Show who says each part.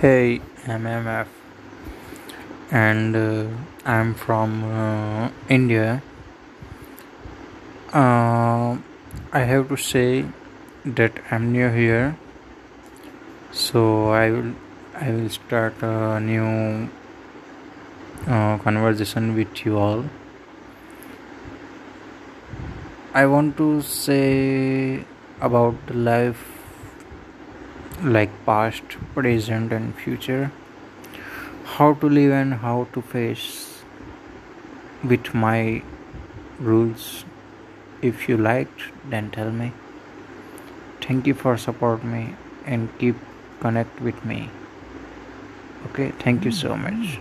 Speaker 1: Hey, I'm MF and uh, I'm from uh, India. Uh, I have to say that I'm new here, so I will I will start a new uh, conversation with you all. I want to say about life like past, present, and future. How to live and how to face with my rules. If you liked, then tell me. Thank you for support me and keep connect with me. Okay, thank you so much.